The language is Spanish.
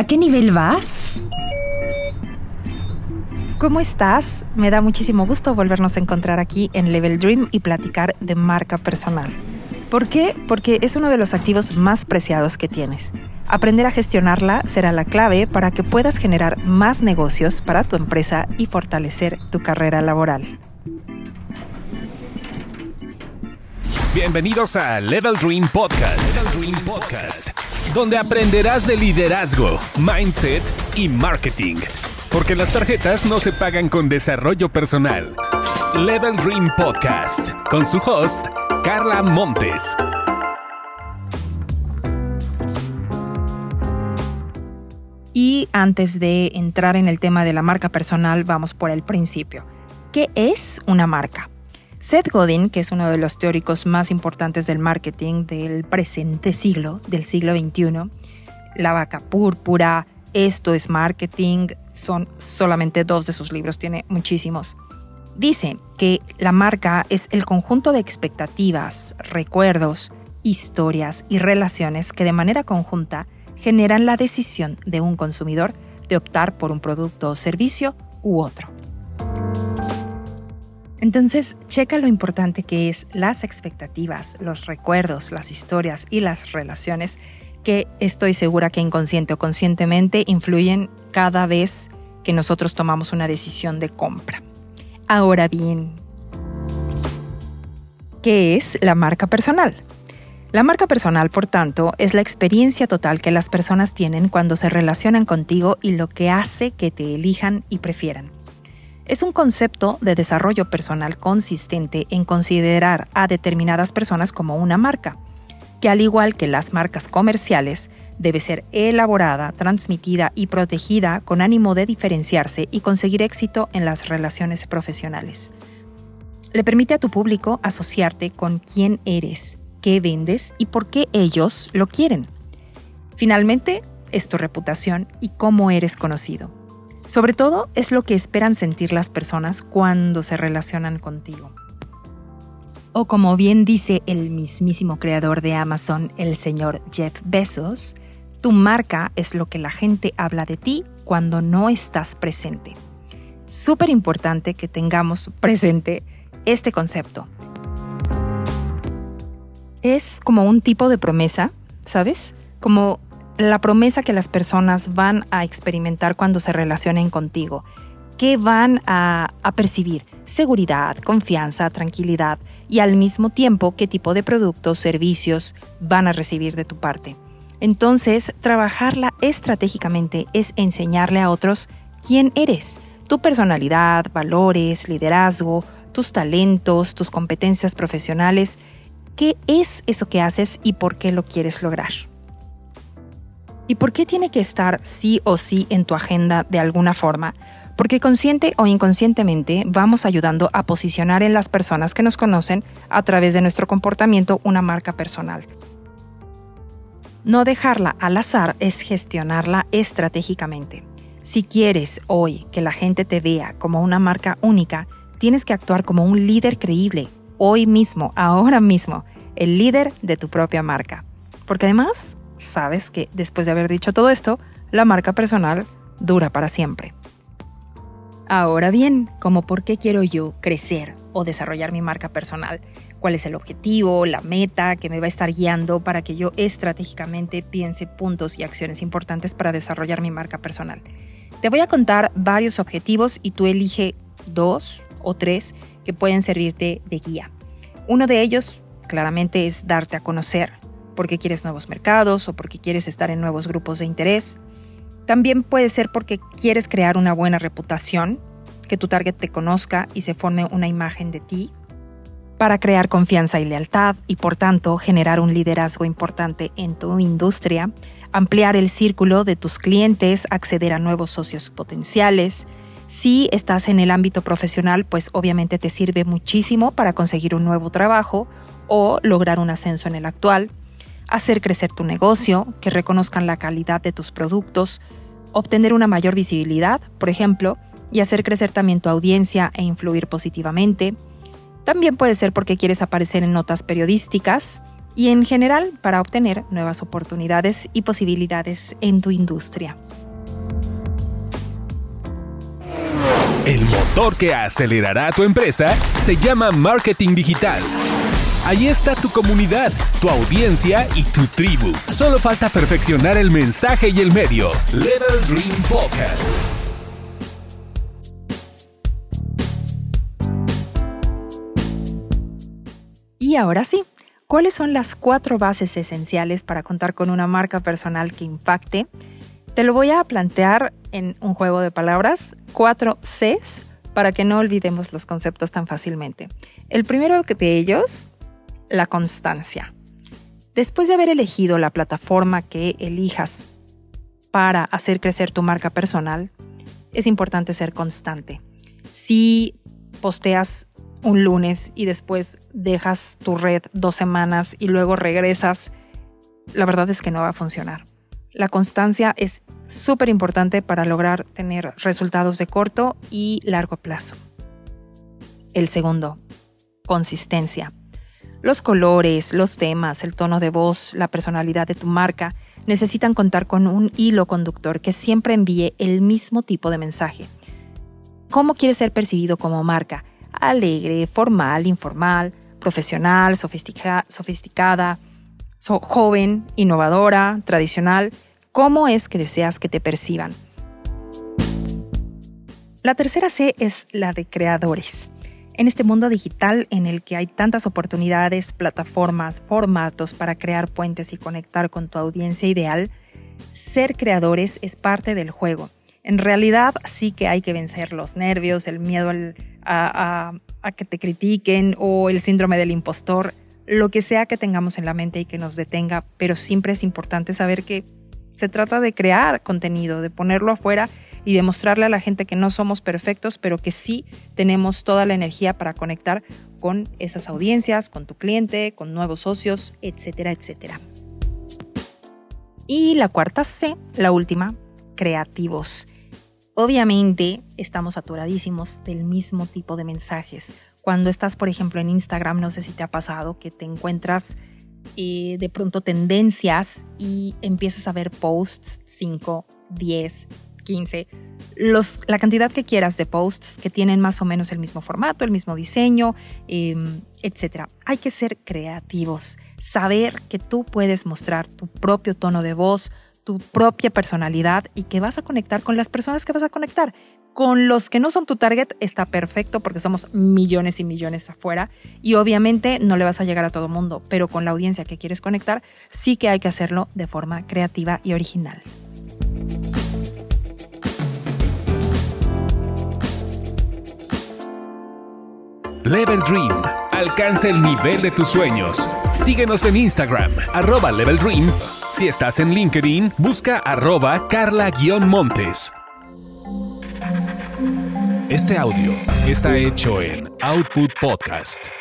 ¿A qué nivel vas? ¿Cómo estás? Me da muchísimo gusto volvernos a encontrar aquí en Level Dream y platicar de marca personal. ¿Por qué? Porque es uno de los activos más preciados que tienes. Aprender a gestionarla será la clave para que puedas generar más negocios para tu empresa y fortalecer tu carrera laboral. Bienvenidos a Level Dream Podcast. Level Dream Podcast, donde aprenderás de liderazgo, mindset y marketing. Porque las tarjetas no se pagan con desarrollo personal. Level Dream Podcast, con su host, Carla Montes. Y antes de entrar en el tema de la marca personal, vamos por el principio. ¿Qué es una marca? Seth Godin, que es uno de los teóricos más importantes del marketing del presente siglo, del siglo XXI, La vaca púrpura, Esto es marketing, son solamente dos de sus libros, tiene muchísimos. Dice que la marca es el conjunto de expectativas, recuerdos, historias y relaciones que de manera conjunta generan la decisión de un consumidor de optar por un producto o servicio u otro. Entonces, checa lo importante que es las expectativas, los recuerdos, las historias y las relaciones que estoy segura que inconsciente o conscientemente influyen cada vez que nosotros tomamos una decisión de compra. Ahora bien, ¿qué es la marca personal? La marca personal, por tanto, es la experiencia total que las personas tienen cuando se relacionan contigo y lo que hace que te elijan y prefieran es un concepto de desarrollo personal consistente en considerar a determinadas personas como una marca, que al igual que las marcas comerciales, debe ser elaborada, transmitida y protegida con ánimo de diferenciarse y conseguir éxito en las relaciones profesionales. Le permite a tu público asociarte con quién eres, qué vendes y por qué ellos lo quieren. Finalmente, es tu reputación y cómo eres conocido. Sobre todo es lo que esperan sentir las personas cuando se relacionan contigo. O como bien dice el mismísimo creador de Amazon, el señor Jeff Bezos, tu marca es lo que la gente habla de ti cuando no estás presente. Súper importante que tengamos presente este concepto. Es como un tipo de promesa, ¿sabes? Como la promesa que las personas van a experimentar cuando se relacionen contigo. ¿Qué van a, percibir? Seguridad, confianza, tranquilidad y al mismo tiempo qué tipo de productos, servicios van a recibir de tu parte. Entonces, trabajarla estratégicamente es enseñarle a otros quién eres, tu personalidad, valores, liderazgo, tus talentos, tus competencias profesionales, qué es eso que haces y por qué lo quieres lograr. ¿Y por qué tiene que estar sí o sí en tu agenda de alguna forma? Porque consciente o inconscientemente vamos ayudando a posicionar en las personas que nos conocen a través de nuestro comportamiento una marca personal. No dejarla al azar es gestionarla estratégicamente. Si quieres hoy que la gente te vea como una marca única, tienes que actuar como un líder creíble, hoy mismo, ahora mismo, el líder de tu propia marca. Porque además, sabes que después de haber dicho todo esto, la marca personal dura para siempre. Ahora bien, como por qué quiero yo crecer o desarrollar mi marca personal, cuál es el objetivo, la meta que me va a estar guiando para que yo estratégicamente piense puntos y acciones importantes para desarrollar mi marca personal. Te voy a contar varios objetivos y tú elige dos o tres que pueden servirte de guía. Uno de ellos claramente es darte a conocer, porque quieres nuevos mercados o porque quieres estar en nuevos grupos de interés. También puede ser porque quieres crear una buena reputación, que tu target te conozca y se forme una imagen de ti, para crear confianza y lealtad y por tanto generar un liderazgo importante en tu industria, ampliar el círculo de tus clientes, acceder a nuevos socios potenciales. Si estás en el ámbito profesional, pues obviamente te sirve muchísimo para conseguir un nuevo trabajo o lograr un ascenso en el actual hacer crecer tu negocio, que reconozcan la calidad de tus productos, obtener una mayor visibilidad, por ejemplo, y hacer crecer también tu audiencia e influir positivamente. También puede ser porque quieres aparecer en notas periodísticas y en general para obtener nuevas oportunidades y posibilidades en tu industria. El motor que acelerará tu empresa se llama marketing digital. Ahí está tu comunidad, tu audiencia y tu tribu. Solo falta perfeccionar el mensaje y el medio. Level Dream Podcast. Y ahora sí, ¿cuáles son las cuatro bases esenciales para contar con una marca personal que impacte? Te lo voy a plantear en un juego de palabras, cuatro Cs, para que no olvidemos los conceptos tan fácilmente. El primero de ellos, la constancia. Después de haber elegido la plataforma que elijas para hacer crecer tu marca personal, es importante ser constante. Si posteas un lunes y después dejas tu red dos semanas y luego regresas, la verdad es que no va a funcionar. La constancia es súper importante para lograr tener resultados de corto y largo plazo. El segundo, consistencia. Los colores, los temas, el tono de voz, la personalidad de tu marca necesitan contar con un hilo conductor que siempre envíe el mismo tipo de mensaje. ¿Cómo quieres ser percibido como marca? Alegre, formal, informal, profesional, sofisticada, joven, innovadora, tradicional. ¿Cómo es que deseas que te perciban? La tercera C es la de creadores. En este mundo digital en el que hay tantas oportunidades, plataformas, formatos para crear puentes y conectar con tu audiencia ideal, ser creadores es parte del juego. En realidad sí que hay que vencer los nervios, el miedo a, a que te critiquen o el síndrome del impostor lo que sea que tengamos en la mente y que nos detenga, pero siempre es importante saber que se trata de crear contenido, de ponerlo afuera y demostrarle a la gente que no somos perfectos, pero que sí tenemos toda la energía para conectar con esas audiencias, con tu cliente, con nuevos socios, etcétera, etcétera. Y la cuarta C, la última, creativos. Obviamente estamos saturadísimos del mismo tipo de mensajes. Cuando estás, por ejemplo, en Instagram, no sé si te ha pasado que te encuentras eh, de pronto tendencias y empiezas a ver posts 5, 10, 15, los, la cantidad que quieras de posts que tienen más o menos el mismo formato, el mismo diseño, eh, etc. Hay que ser creativos, saber que tú puedes mostrar tu propio tono de voz, tu propia personalidad y que vas a conectar con las personas que vas a conectar. Con los que no son tu target está perfecto porque somos millones y millones afuera y obviamente no le vas a llegar a todo mundo, pero con la audiencia que quieres conectar sí que hay que hacerlo de forma creativa y original. Level Dream. Alcanza el nivel de tus sueños. Síguenos en Instagram, arroba Level Dream si estás en LinkedIn, busca arroba carla-montes. Este audio está hecho en Output Podcast.